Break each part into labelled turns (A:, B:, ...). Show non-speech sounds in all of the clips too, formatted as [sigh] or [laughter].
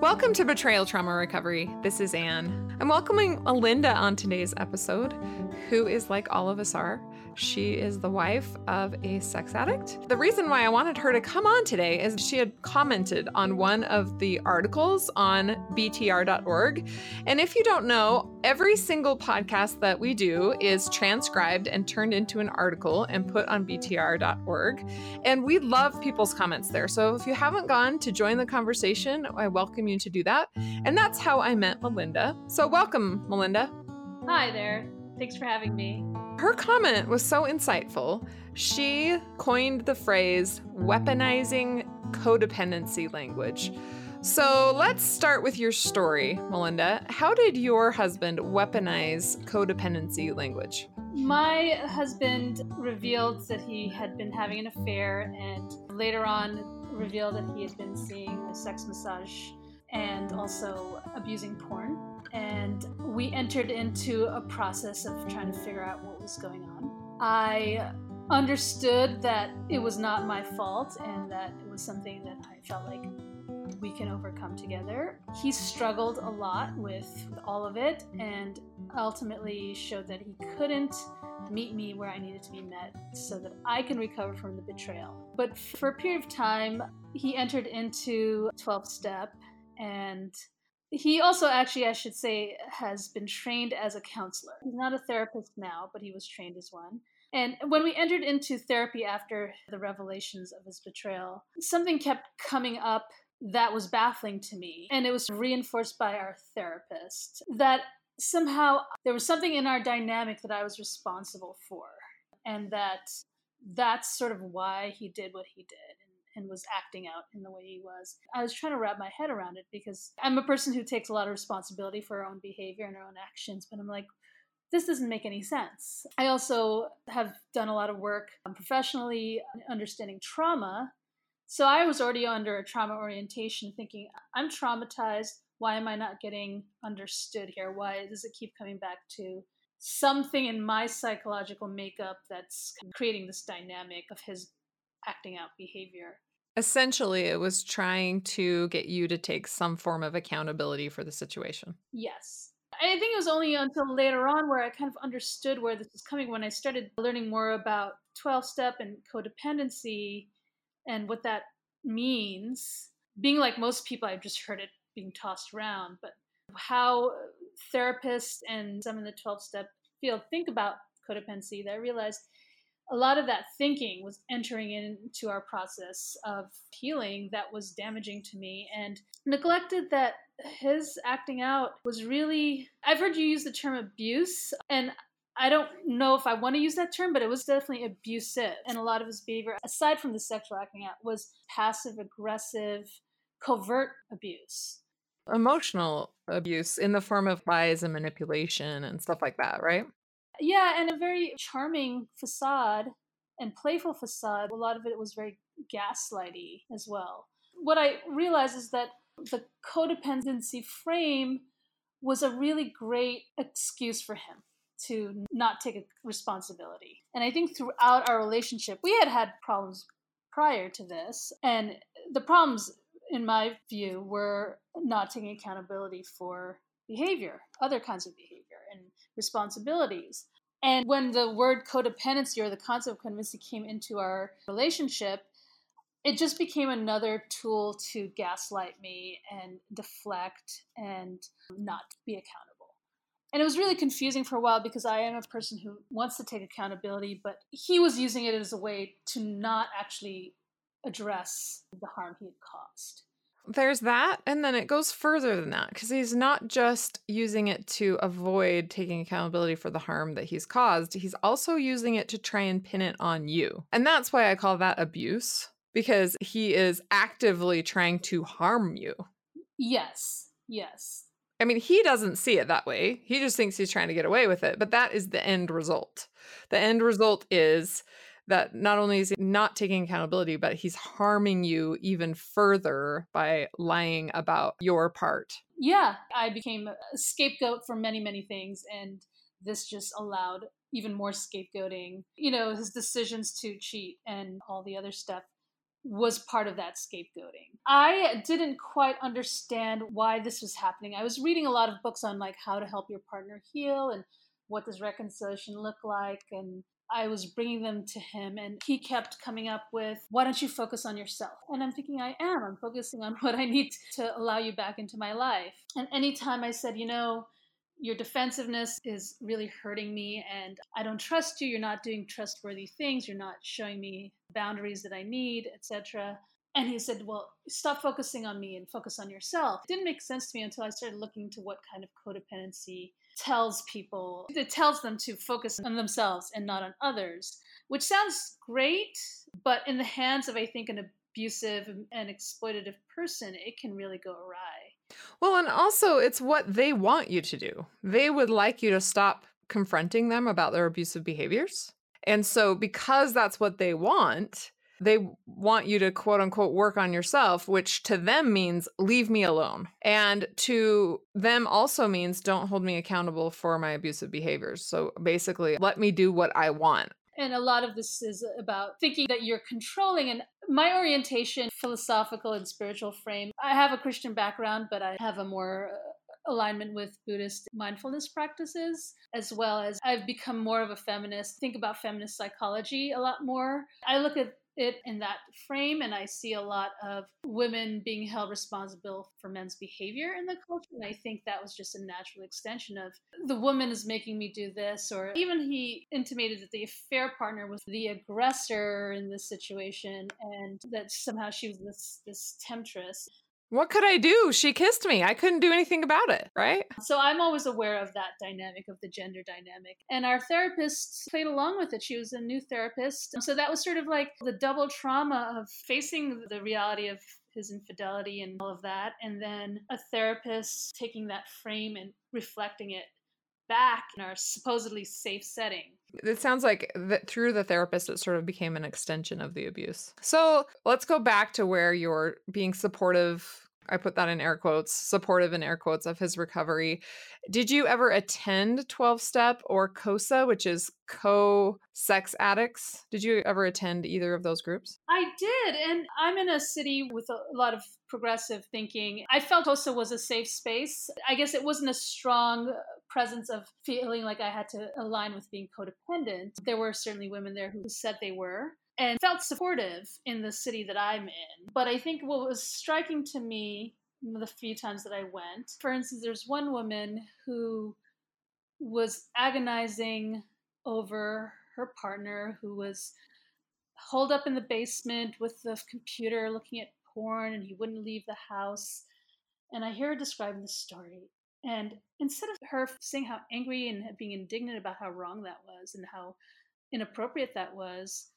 A: Welcome to Betrayal Trauma Recovery. This is Anne. I'm welcoming Melinda on today's episode, who is like all of us are. She is the wife of a sex addict. The reason why I wanted her to come on today is she had commented on one of the articles on BTR.org. And if you don't know, every single podcast that we do is transcribed and turned into an article and put on BTR.org. And we love people's comments there. So if you haven't gone to join the conversation, I welcome you to do that. And that's how I met Melinda. So welcome, Melinda.
B: Hi there. Thanks for having me.
A: Her comment was so insightful. She coined the phrase weaponizing codependency language. So let's start with your story, Melinda. How did your husband weaponize codependency language?
B: My husband revealed that he had been having an affair and later on revealed that he had been seeing a sex massage and also abusing porn. We entered into a process of trying to figure out what was going on. I understood that it was not my fault and that it was something that I felt like we can overcome together. He struggled a lot with all of it and ultimately showed that he couldn't meet me where I needed to be met so that I can recover from the betrayal. But for a period of time, he entered into 12 step and he also actually i should say has been trained as a counselor. He's not a therapist now but he was trained as one. And when we entered into therapy after the revelations of his betrayal something kept coming up that was baffling to me and it was reinforced by our therapist that somehow there was something in our dynamic that i was responsible for and that that's sort of why he did what he did and was acting out in the way he was. I was trying to wrap my head around it because I'm a person who takes a lot of responsibility for her own behavior and her own actions, but I'm like, this doesn't make any sense. I also have done a lot of work um, professionally understanding trauma. So I was already under a trauma orientation thinking, I'm traumatized. Why am I not getting understood here? Why does it keep coming back to something in my psychological makeup that's creating this dynamic of his acting out behavior?
A: Essentially, it was trying to get you to take some form of accountability for the situation.
B: Yes. I think it was only until later on where I kind of understood where this was coming when I started learning more about 12 step and codependency and what that means. Being like most people, I've just heard it being tossed around, but how therapists and some in the 12 step field think about codependency, that I realized a lot of that thinking was entering into our process of healing that was damaging to me and neglected that his acting out was really I've heard you use the term abuse and I don't know if I want to use that term, but it was definitely abusive. And a lot of his behavior, aside from the sexual acting out, was passive aggressive, covert abuse.
A: Emotional abuse in the form of lies and manipulation and stuff like that, right?
B: Yeah, and a very charming facade and playful facade. A lot of it was very gaslighty as well. What I realized is that the codependency frame was a really great excuse for him to not take responsibility. And I think throughout our relationship, we had had problems prior to this. And the problems, in my view, were not taking accountability for behavior, other kinds of behavior responsibilities. And when the word codependency or the concept of codependency came into our relationship, it just became another tool to gaslight me and deflect and not be accountable. And it was really confusing for a while because I am a person who wants to take accountability, but he was using it as a way to not actually address the harm he had caused
A: there's that and then it goes further than that because he's not just using it to avoid taking accountability for the harm that he's caused he's also using it to try and pin it on you. And that's why i call that abuse because he is actively trying to harm you.
B: Yes yes.
A: I mean he doesn't see it that way he just thinks he's trying to get away with it but that is the end result. The end result is that not only is he not taking accountability, but he's harming you even further by lying about your part.
B: Yeah, I became a scapegoat for many, many things. And this just allowed even more scapegoating. You know, his decisions to cheat and all the other stuff was part of that scapegoating. I didn't quite understand why this was happening. I was reading a lot of books on like how to help your partner heal and what does reconciliation look like and I was bringing them to him, and he kept coming up with, Why don't you focus on yourself? And I'm thinking, I am. I'm focusing on [laughs] what I need to allow you back into my life. And anytime I said, You know, your defensiveness is really hurting me and i don't trust you you're not doing trustworthy things you're not showing me boundaries that i need etc and he said well stop focusing on me and focus on yourself it didn't make sense to me until i started looking to what kind of codependency tells people it tells them to focus on themselves and not on others which sounds great but in the hands of i think an abusive and exploitative person it can really go awry
A: well, and also it's what they want you to do. They would like you to stop confronting them about their abusive behaviors. And so, because that's what they want, they want you to quote unquote work on yourself, which to them means leave me alone. And to them also means don't hold me accountable for my abusive behaviors. So basically, let me do what I want.
B: And a lot of this is about thinking that you're controlling. And my orientation, philosophical and spiritual frame, I have a Christian background, but I have a more uh, alignment with Buddhist mindfulness practices, as well as I've become more of a feminist, think about feminist psychology a lot more. I look at it in that frame and i see a lot of women being held responsible for men's behavior in the culture and i think that was just a natural extension of the woman is making me do this or even he intimated that the affair partner was the aggressor in this situation and that somehow she was this this temptress
A: what could I do? She kissed me. I couldn't do anything about it, right?
B: So I'm always aware of that dynamic, of the gender dynamic. And our therapist played along with it. She was a new therapist. So that was sort of like the double trauma of facing the reality of his infidelity and all of that. And then a therapist taking that frame and reflecting it back in our supposedly safe setting.
A: It sounds like that through the therapist, it sort of became an extension of the abuse. So let's go back to where you're being supportive. I put that in air quotes, supportive in air quotes of his recovery. Did you ever attend 12 step or COSA, which is co sex addicts? Did you ever attend either of those groups?
B: I did. And I'm in a city with a lot of progressive thinking. I felt COSA was a safe space. I guess it wasn't a strong presence of feeling like I had to align with being codependent. There were certainly women there who said they were and felt supportive in the city that I'm in. But I think what was striking to me the few times that I went, for instance, there's one woman who was agonizing over her partner who was holed up in the basement with the computer looking at porn and he wouldn't leave the house. And I hear her describing the story. And instead of her saying how angry and being indignant about how wrong that was and how inappropriate that was,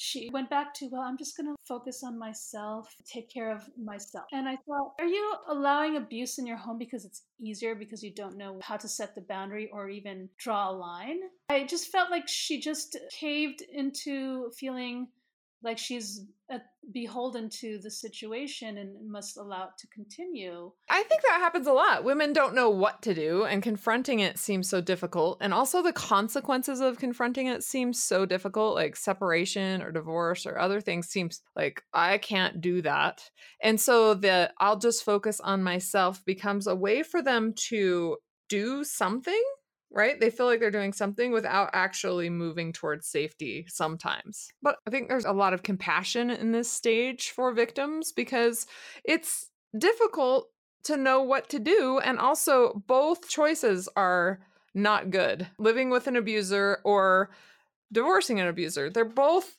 B: she went back to, well, I'm just going to focus on myself, take care of myself. And I thought, are you allowing abuse in your home because it's easier because you don't know how to set the boundary or even draw a line? I just felt like she just caved into feeling like she's uh, beholden to the situation and must allow it to continue.
A: I think that happens a lot. Women don't know what to do, and confronting it seems so difficult. And also, the consequences of confronting it seems so difficult, like separation or divorce or other things seems like I can't do that. And so, the I'll just focus on myself becomes a way for them to do something right? They feel like they're doing something without actually moving towards safety sometimes. But I think there's a lot of compassion in this stage for victims because it's difficult to know what to do. And also, both choices are not good living with an abuser or divorcing an abuser. They're both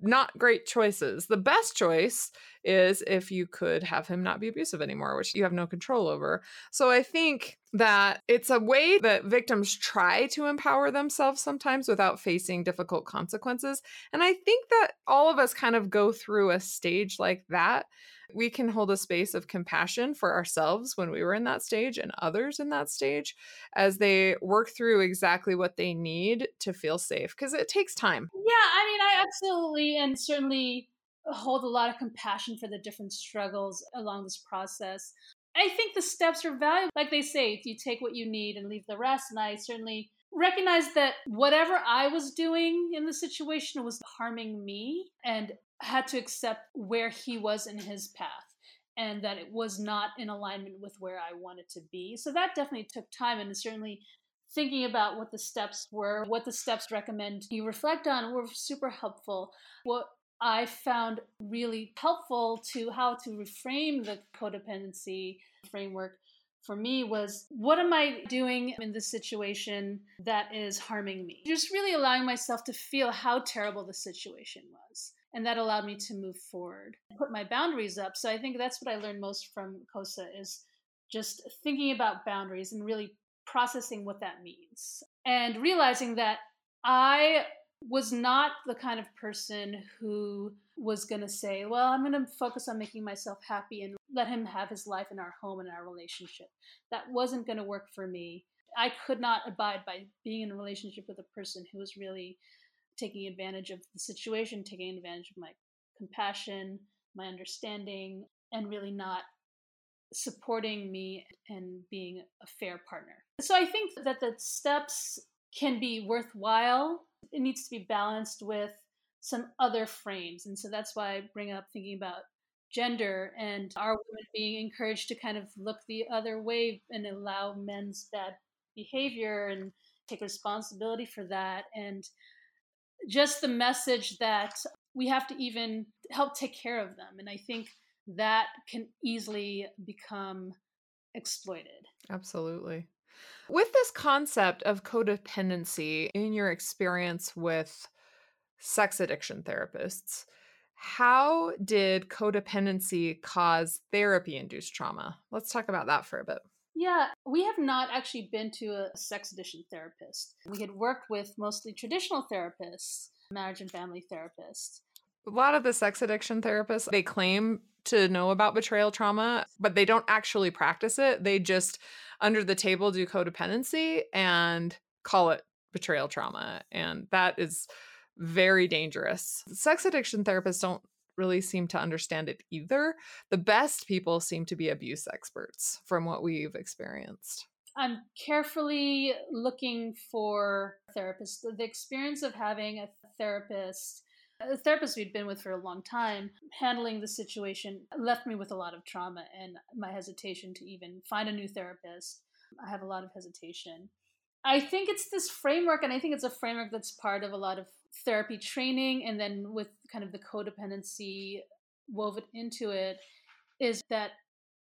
A: not great choices. The best choice is if you could have him not be abusive anymore, which you have no control over. So I think that it's a way that victims try to empower themselves sometimes without facing difficult consequences. And I think that all of us kind of go through a stage like that we can hold a space of compassion for ourselves when we were in that stage and others in that stage as they work through exactly what they need to feel safe because it takes time.
B: Yeah, I mean, I absolutely and certainly hold a lot of compassion for the different struggles along this process. I think the steps are valuable. Like they say, you take what you need and leave the rest. And I certainly recognize that whatever I was doing in the situation was harming me. And had to accept where he was in his path and that it was not in alignment with where I wanted to be. So that definitely took time and certainly thinking about what the steps were, what the steps recommend you reflect on were super helpful. What I found really helpful to how to reframe the codependency framework for me was what am I doing in this situation that is harming me? Just really allowing myself to feel how terrible the situation was. And that allowed me to move forward, put my boundaries up. So I think that's what I learned most from COSA is just thinking about boundaries and really processing what that means and realizing that I was not the kind of person who was going to say, Well, I'm going to focus on making myself happy and let him have his life in our home and our relationship. That wasn't going to work for me. I could not abide by being in a relationship with a person who was really taking advantage of the situation, taking advantage of my compassion, my understanding, and really not supporting me and being a fair partner. So I think that the steps can be worthwhile. It needs to be balanced with some other frames. And so that's why I bring up thinking about gender and are women being encouraged to kind of look the other way and allow men's bad behavior and take responsibility for that and just the message that we have to even help take care of them and i think that can easily become exploited
A: absolutely with this concept of codependency in your experience with sex addiction therapists, how did codependency cause therapy induced trauma? Let's talk about that for a bit.
B: Yeah, we have not actually been to a sex addiction therapist. We had worked with mostly traditional therapists, marriage and family therapists.
A: A lot of the sex addiction therapists, they claim to know about betrayal trauma, but they don't actually practice it. They just under the table do codependency and call it betrayal trauma. And that is very dangerous. Sex addiction therapists don't really seem to understand it either. The best people seem to be abuse experts from what we've experienced.
B: I'm carefully looking for therapists. The experience of having a therapist, a therapist we'd been with for a long time, handling the situation left me with a lot of trauma and my hesitation to even find a new therapist. I have a lot of hesitation. I think it's this framework, and I think it's a framework that's part of a lot of therapy training and then with kind of the codependency woven into it is that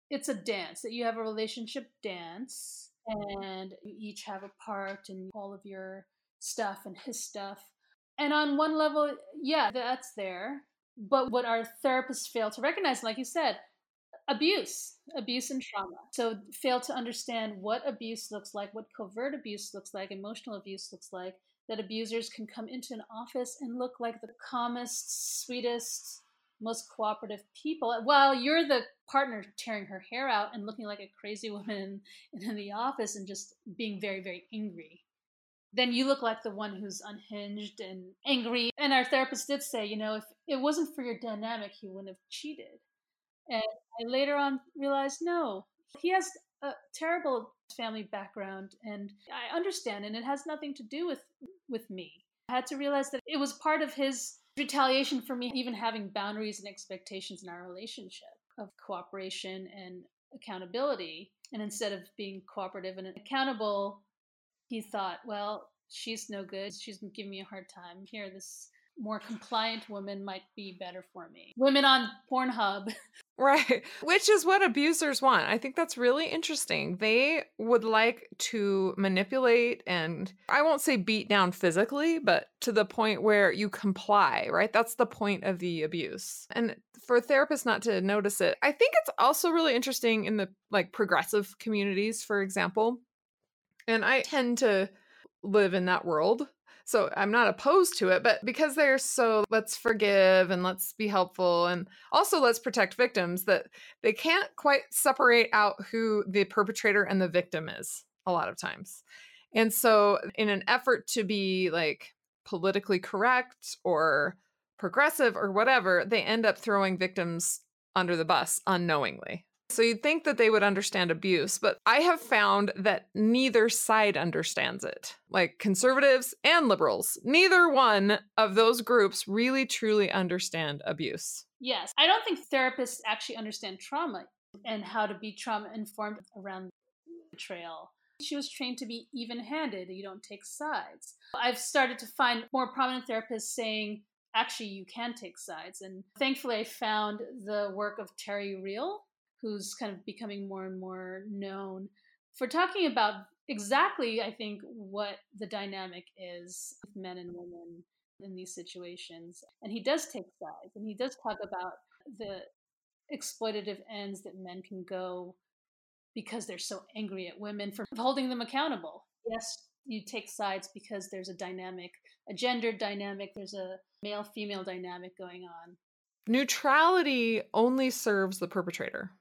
B: it's a dance that you have a relationship dance mm-hmm. and you each have a part and all of your stuff and his stuff. And on one level yeah that's there. But what our therapists fail to recognize like you said abuse abuse and trauma. So fail to understand what abuse looks like what covert abuse looks like emotional abuse looks like that abusers can come into an office and look like the calmest, sweetest, most cooperative people while you're the partner tearing her hair out and looking like a crazy [laughs] woman in, the office and just being very, very angry. Then you look like the one who's unhinged and angry. And our therapist did say, you know, if it wasn't for your dynamic, he wouldn't have cheated. And I later on realized, no, he has a terrible family background and I understand and it has nothing to do with with me. I had to realize that it was part of his retaliation for me even having boundaries and expectations in our relationship of cooperation and accountability. And instead of being cooperative and accountable, he thought, well, she's no good. She's giving me a hard time. Here, this more compliant woman might be better for me. Women on Pornhub. [laughs]
A: Right. [laughs] Which is what abusers want. I think that's really interesting. They would like to manipulate and I won't say beat down physically, but to the point where you comply, right? That's the point of the abuse. And for therapists not to notice it, I think it's also really interesting in the like progressive communities, for example. And I tend to live in that world so I'm not opposed to it, but because they're so let's forgive and let's be helpful and also let's protect victims, that they can't quite separate out who the perpetrator and the victim is a lot of times. And so, in an effort to be like politically correct or progressive or whatever, they end up throwing victims under the bus unknowingly. So you'd think that they would understand abuse, but I have found that neither side understands it. Like conservatives and liberals, neither one of those groups really truly understand abuse.
B: Yes. I don't think therapists actually understand trauma and how to be trauma informed around betrayal. She was trained to be even handed, you don't take sides. I've started to find more prominent therapists saying, actually, you can take sides. And thankfully, I found the work of Terry Real, who's kind of becoming more and more known for talking about exactly, I think, what the dynamic is with men and women in these situations. And he does take sides, and he does talk about the exploitative ends that men can go because they're so angry at women for holding them accountable. Yes, you take sides because there's a dynamic, a gender dynamic, there's a male female dynamic going on.
A: Neutrality only serves the perpetrator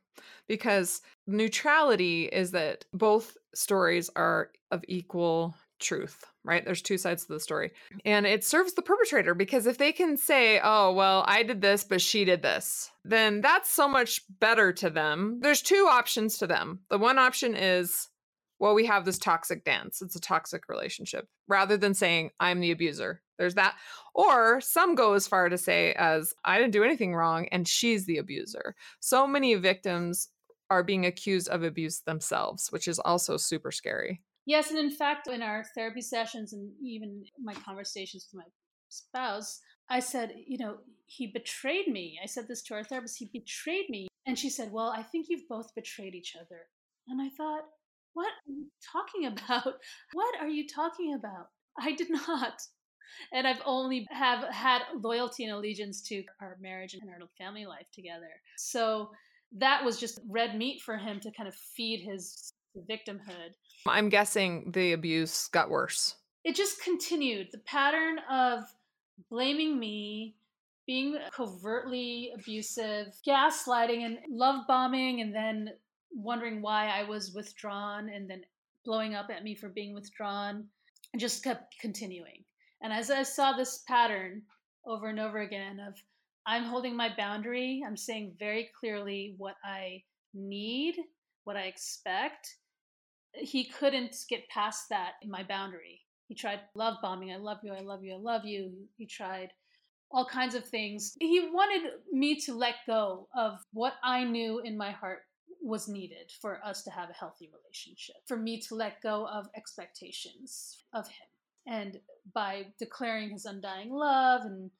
A: because neutrality is that both stories are of equal truth, right? There's two sides to the story. And it serves the perpetrator because if they can say, oh, well, I did this, but she did this, then that's so much better to them. There's two options to them. The one option is, well, we have this toxic dance. It's a toxic relationship rather than saying, I'm the abuser. There's that. Or some go as far to say, as I didn't do anything wrong and she's the abuser. So many victims are being accused of abuse themselves, which is also super scary.
B: Yes, and in fact, in our therapy sessions and even my conversations with my spouse, I said, you know, he betrayed me. I said this to our therapist, he betrayed me. And she said, well, I think you've both betrayed each other. And I thought, what are you talking about? [laughs] What are you talking about? I did not. And I've only have had loyalty and allegiance to our marriage and our family life together. So that was just red meat for him to kind of feed his victimhood.
A: I'm guessing the abuse got worse.
B: It just continued. The pattern of blaming me, being covertly abusive, gaslighting, and love bombing, and then wondering why I was withdrawn, and then blowing up at me for being withdrawn, and just kept continuing. And as I saw this pattern over and over again of I'm holding my boundary, I'm saying very clearly what I need, what I expect, he couldn't get past that in my boundary. He tried love bombing. I love you. I love you. I love you. He tried all kinds of things. He wanted me to let go of what I knew in my heart was needed for us to have a healthy relationship, for me to let go of expectations of him. And by declaring his undying love and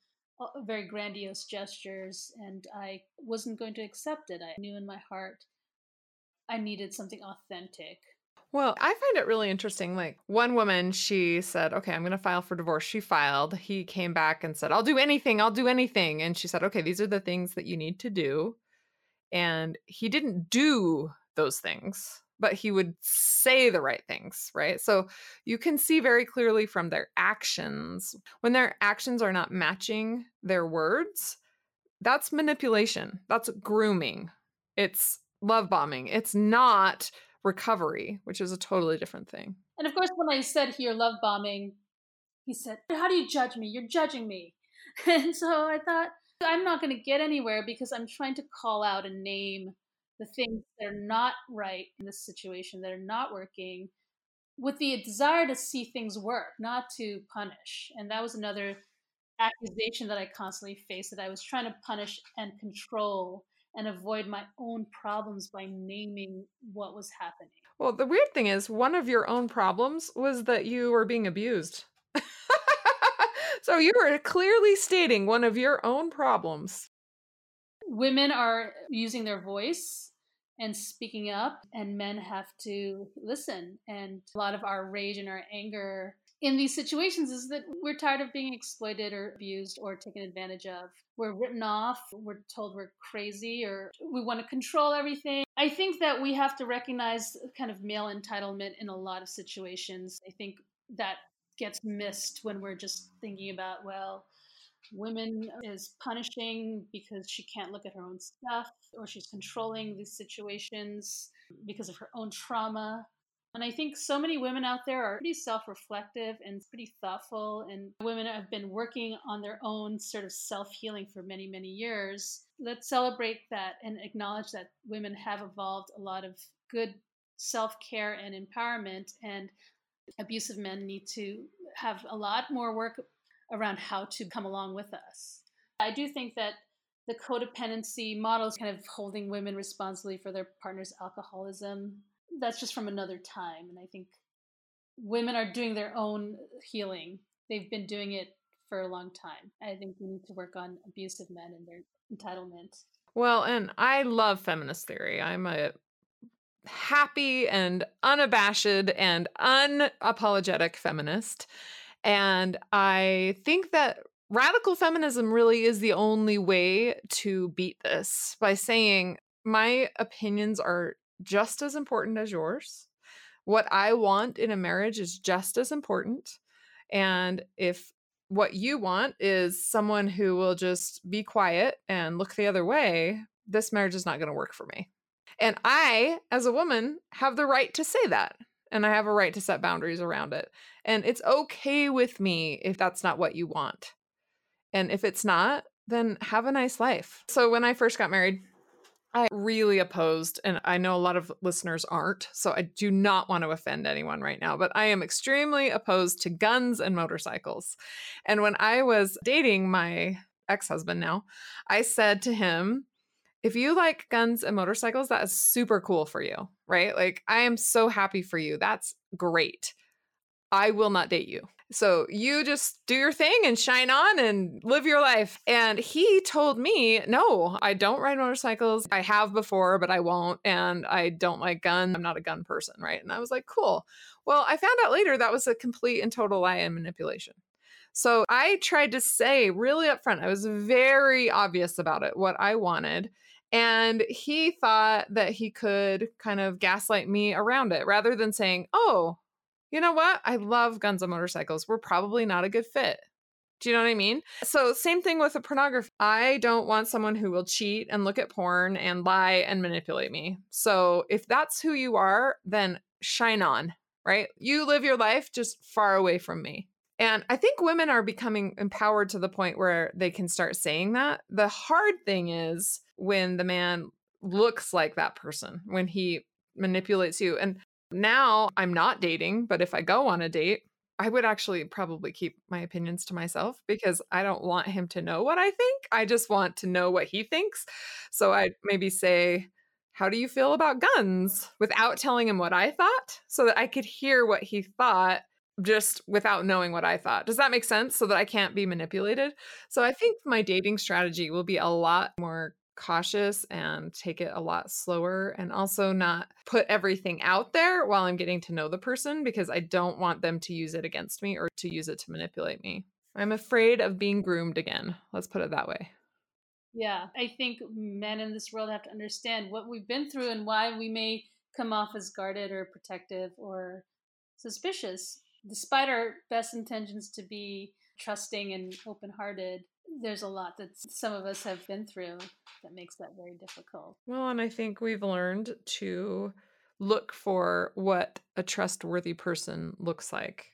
B: very grandiose gestures, and I wasn't going to accept it. I knew in my heart I needed something authentic
A: well, I find it really interesting. Like one woman, she said, Okay, I'm going to file for divorce. She filed. He came back and said, I'll do anything. I'll do anything. And she said, Okay, these are the things that you need to do. And he didn't do those things, but he would say the right things, right? So you can see very clearly from their actions when their actions are not matching their words, that's manipulation, that's grooming, it's love bombing. It's not recovery, which is a totally different thing.
B: And of course, when I said here love bombing, he said, How do you judge me? You're judging me. [laughs] And so I thought, I'm not going to get anywhere because I'm trying to call out and name the things that are not right in this situation, that are not working, with the desire to see things work, not to punish. And that was another accusation that I constantly faced that I was trying to punish and control and avoid my own problems by naming what was happening.
A: Well, the weird thing is, one of your own problems was that you were being abused. So you are clearly stating one of your own problems.
B: Women are using their voice and speaking up, and men have to listen. And a lot of our rage and our anger in these situations is that we're tired of being exploited or abused or taken advantage of. We're written off, we're told we're crazy, or we want to control everything. I think that we have to recognize kind of male entitlement in a lot of situations. I think that gets missed when we're just thinking about, well, women is punishing because she can't look at her own stuff or she's controlling these situations because of her own trauma And I think so many women out there are pretty self reflective and pretty thoughtful, and women have been working on their own sort of self healing for many, many years. Let's celebrate that and acknowledge that women have evolved a lot of good self care and empowerment, and abusive men need to have a lot more work around how to come along with us. I do think that the codependency model is kind of holding women responsibly for their partner's alcoholism that's just from another time. And I think women are doing their own healing. They've been doing it for a long time. I think we need to work on abusive men and their entitlement.
A: Well, and I love feminist theory. I'm a happy and unabashed and unapologetic feminist. And I think that radical feminism really is the only way to beat this by saying my opinions are just as important as yours. What I want in a marriage is just as important. And if what you want is someone who will just be quiet and look the other way, this marriage is not going to work for me. And I, as a woman, have the right to say that. And I have a right to set boundaries around it. And it's okay with me if that's not what you want. And if it's not, then have a nice life. So when I first got married, I really opposed, and I know a lot of listeners aren't, so I do not want to offend anyone right now, but I am extremely opposed to guns and motorcycles. And when I was dating my ex husband now, I said to him, if you like guns and motorcycles, that is super cool for you, right? Like, I am so happy for you. That's great. I will not date you. So you just do your thing and shine on and live your life. And he told me, no, I don't ride motorcycles. I have before, but I won't. And I don't like guns. I'm not a gun person. Right. And I was like, cool. Well, I found out later that was a complete and total lie and manipulation. So I tried to say really upfront, I was very obvious about it, what I wanted. And he thought that he could kind of gaslight me around it rather than saying, oh, you know what? I love guns and motorcycles. We're probably not a good fit. Do you know what I mean? So, same thing with the pornography. I don't want someone who will cheat and look at porn and lie and manipulate me. So, if that's who you are, then shine on, right? You live your life just far away from me. And I think women are becoming empowered to the point where they can start saying that. The hard thing is when the man looks like that person, when he manipulates you. And now I'm not dating, but if I go on a date, I would actually probably keep my opinions to myself because I don't want him to know what I think. I just want to know what he thinks. So I'd maybe say, How do you feel about guns? without telling him what I thought so that I could hear what he thought just without knowing what I thought. Does that make sense? So that I can't be manipulated. So I think my dating strategy will be a lot more cautious and take it a lot slower and also not put everything out there while I'm getting to know the person because I don't want them to use it against me or to use it to manipulate me. I'm afraid of being groomed again. Let's put it that way.
B: Yeah, I think men in this world have to understand what we've been through and why we may come off as guarded or protective or suspicious. Despite our best intentions to be trusting and open hearted, there's a lot that some of us have been through that makes that very difficult.
A: Well, and I think we've learned to look for what a trustworthy person looks like.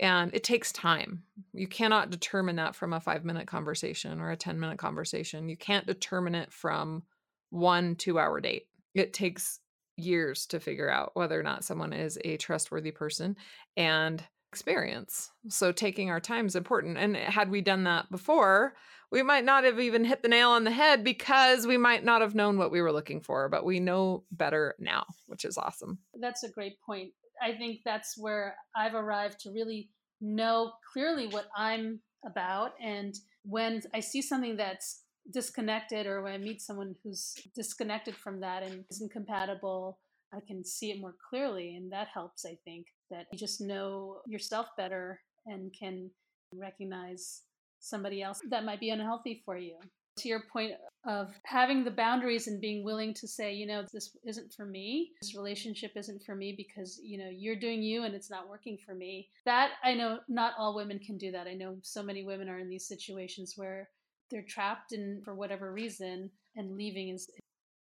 A: And it takes time. You cannot determine that from a five minute conversation or a 10 minute conversation. You can't determine it from one two hour date. It takes years to figure out whether or not someone is a trustworthy person. And experience. So taking our time is important. And had we done that before, we might not have even hit the nail on the head because we might not have known what we were looking for, but we know better now, which is awesome.
B: That's a great point. I think that's where I've arrived to really know clearly what I'm about. And when I see something that's disconnected or when I meet someone who's disconnected from that and isn't compatible, I can see it more clearly. And that helps, I think that you just know yourself better and can recognize somebody else that might be unhealthy for you. To your point of having the boundaries and being willing to say, you know, this isn't for me. This relationship isn't for me because, you know, you're doing you and it's not working for me. That I know not all women can do that. I know so many women are in these situations where they're trapped and for whatever reason and leaving is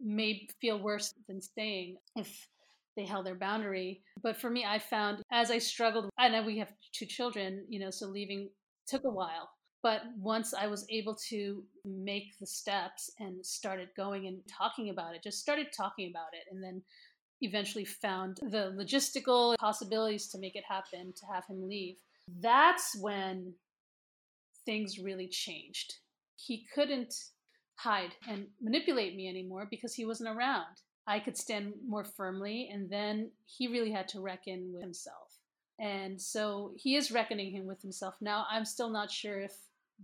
B: may feel worse than staying. If they held their boundary. But for me, I found as I struggled, know we have two children, you know, so leaving took a while. But once I was able to make the steps and started going and talking about it, just started talking about it, and then eventually found the logistical possibilities to make it happen, to have him leave. That's when things really changed. He couldn't hide and manipulate me anymore because he wasn't around. I could stand more firmly, and then he really had to reckon with himself. And so he is reckoning him with himself now. I'm still not sure if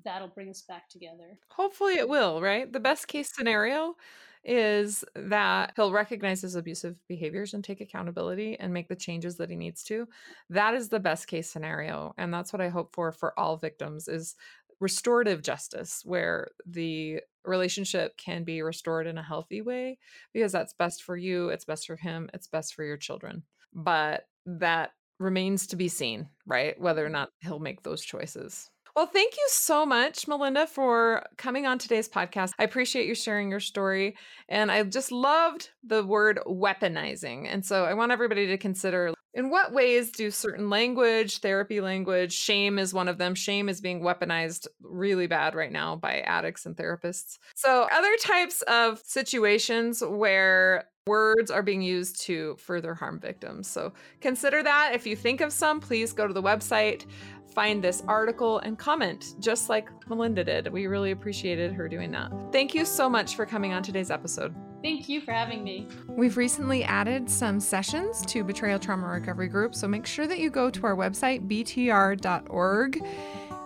B: that'll bring us back together.
A: Hopefully it will, right? The best case scenario is that he'll recognize his abusive behaviors and take accountability and make the changes that he needs to. That is the best case scenario and that's what I hope for for all victims is restorative justice where the relationship can be restored in a healthy way because that's best for you, it's best for him, it's best for your children. But that remains to be seen, right? Whether or mm. not he'll make those choices. Well, thank you so much, Melinda, for coming on today's podcast. I appreciate you sharing your story. And I just loved the word weaponizing. And so I want everybody to consider in what ways do certain language, therapy language, shame is one of them. Shame is being weaponized really bad right now by addicts and therapists. So, other types of situations where words are being used to further harm victims. So, consider that. If you think of some, please go to the website find this article and comment, just like Melinda did. We really appreciated her doing that. Thank you so much for coming on today's episode.
B: Thank you for having me.
A: We've recently added some sessions to Betrayal Trauma Recovery Group, so make sure that you go to our website, btr.org.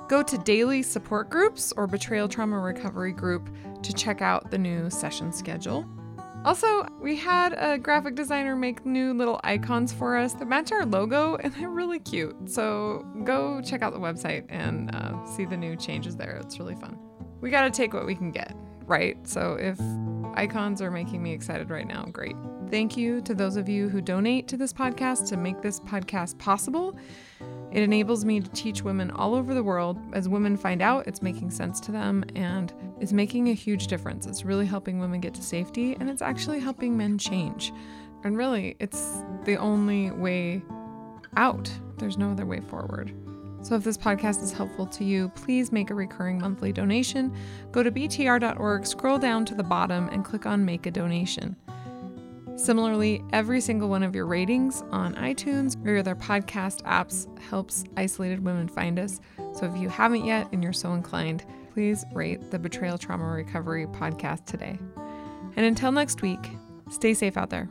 A: Go to daily support groups or Betrayal Trauma Recovery Group to check out the new session schedule. Also, we had a graphic designer make new little icons for us that match our logo, and they're really cute. So go check out the website and uh, see the new changes there. It's really fun. We got to take what we can get, right? So if icons are making me excited right now, great. Thank you to those of you who donate to this podcast to make this podcast possible. It enables me to teach women all over the world. As women find out, it's making sense to them and it's making a huge difference. It's really helping women get to safety and it's actually helping men change. And really, it's the only way out. There's no other way forward. So, if this podcast is helpful to you, please make a recurring monthly donation. Go to btr.org, scroll down to the bottom, and click on Make a Donation. Similarly, every single one of your ratings on iTunes or your other podcast apps helps isolated women find us. So if you haven't yet and you're so inclined, please rate the Betrayal Trauma Recovery podcast today. And until next week, stay safe out there.